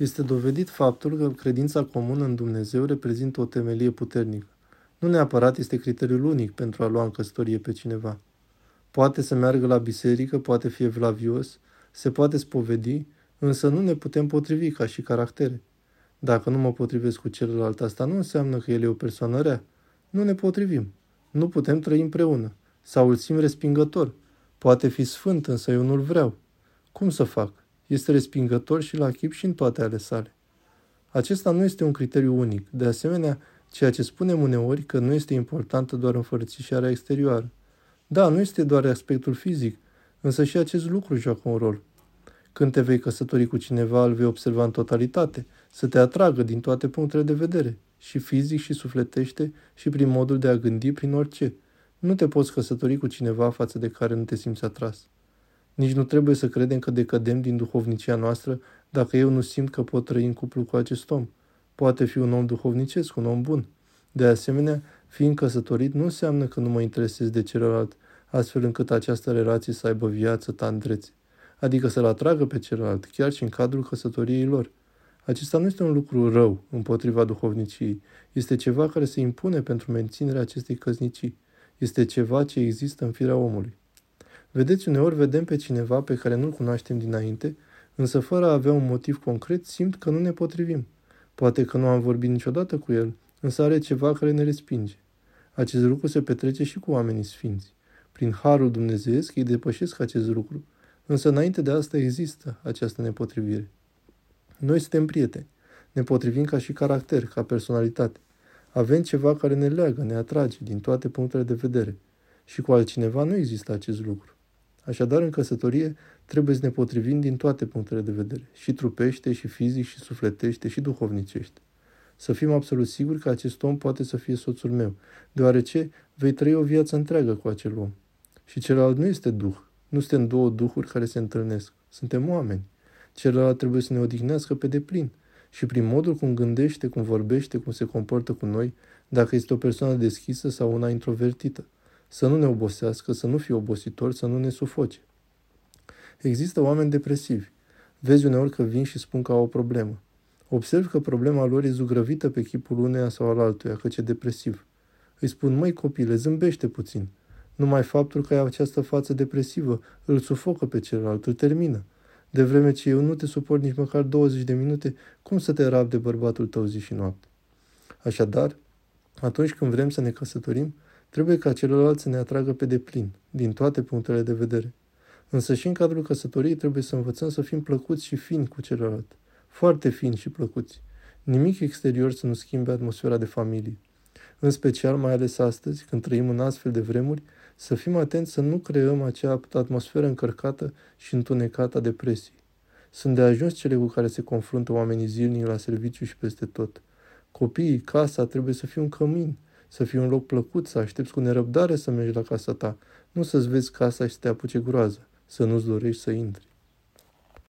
Este dovedit faptul că credința comună în Dumnezeu reprezintă o temelie puternică. Nu neapărat este criteriul unic pentru a lua în căsătorie pe cineva. Poate să meargă la biserică, poate fi evlavios, se poate spovedi, însă nu ne putem potrivi ca și caractere. Dacă nu mă potrivesc cu celălalt, asta nu înseamnă că el e o persoană rea. Nu ne potrivim. Nu putem trăi împreună. Sau îl simt respingător. Poate fi sfânt, însă eu nu-l vreau. Cum să fac? Este respingător și la chip și în toate ale sale. Acesta nu este un criteriu unic. De asemenea, ceea ce spunem uneori că nu este importantă doar înfărțișarea exterioară. Da, nu este doar aspectul fizic, însă și acest lucru joacă un rol. Când te vei căsători cu cineva, îl vei observa în totalitate, să te atragă din toate punctele de vedere, și fizic și sufletește și prin modul de a gândi prin orice. Nu te poți căsători cu cineva față de care nu te simți atras. Nici nu trebuie să credem că decădem din duhovnicia noastră dacă eu nu simt că pot trăi în cuplu cu acest om. Poate fi un om duhovnicesc, un om bun. De asemenea, fiind căsătorit nu înseamnă că nu mă interesez de celălalt, astfel încât această relație să aibă viață, tandrețe. Adică să-l atragă pe celălalt, chiar și în cadrul căsătoriei lor. Acesta nu este un lucru rău împotriva duhovniciei. Este ceva care se impune pentru menținerea acestei căsnicii. Este ceva ce există în firea omului. Vedeți, uneori vedem pe cineva pe care nu-l cunoaștem dinainte, însă fără a avea un motiv concret, simt că nu ne potrivim. Poate că nu am vorbit niciodată cu el, însă are ceva care ne respinge. Acest lucru se petrece și cu oamenii sfinți. Prin harul dumnezeiesc îi depășesc acest lucru, însă înainte de asta există această nepotrivire. Noi suntem prieteni, ne potrivim ca și caracter, ca personalitate. Avem ceva care ne leagă, ne atrage din toate punctele de vedere. Și cu altcineva nu există acest lucru. Așadar, în căsătorie trebuie să ne potrivim din toate punctele de vedere, și trupește, și fizic, și sufletește, și duhovnicește. Să fim absolut siguri că acest om poate să fie soțul meu, deoarece vei trăi o viață întreagă cu acel om. Și celălalt nu este duh. Nu suntem două duhuri care se întâlnesc. Suntem oameni. Celălalt trebuie să ne odihnească pe deplin. Și prin modul cum gândește, cum vorbește, cum se comportă cu noi, dacă este o persoană deschisă sau una introvertită să nu ne obosească, să nu fie obositor, să nu ne sufoce. Există oameni depresivi. Vezi uneori că vin și spun că au o problemă. Observ că problema lor e zugrăvită pe chipul uneia sau al altuia, căci e depresiv. Îi spun, măi copile, zâmbește puțin. Numai faptul că ai această față depresivă îl sufocă pe celălalt, îl termină. De vreme ce eu nu te suport nici măcar 20 de minute, cum să te rab de bărbatul tău zi și noapte? Așadar, atunci când vrem să ne căsătorim, Trebuie ca celălalt să ne atragă pe deplin, din toate punctele de vedere. Însă și în cadrul căsătoriei trebuie să învățăm să fim plăcuți și fini cu celălalt. Foarte fini și plăcuți. Nimic exterior să nu schimbe atmosfera de familie. În special, mai ales astăzi, când trăim în astfel de vremuri, să fim atenți să nu creăm acea atmosferă încărcată și întunecată a depresiei. Sunt de ajuns cele cu care se confruntă oamenii zilnic la serviciu și peste tot. Copiii, casa trebuie să fie un cămin, să fie un loc plăcut, să aștepți cu nerăbdare să mergi la casa ta, nu să-ți vezi casa și să te apuce groază, să nu-ți dorești să intri.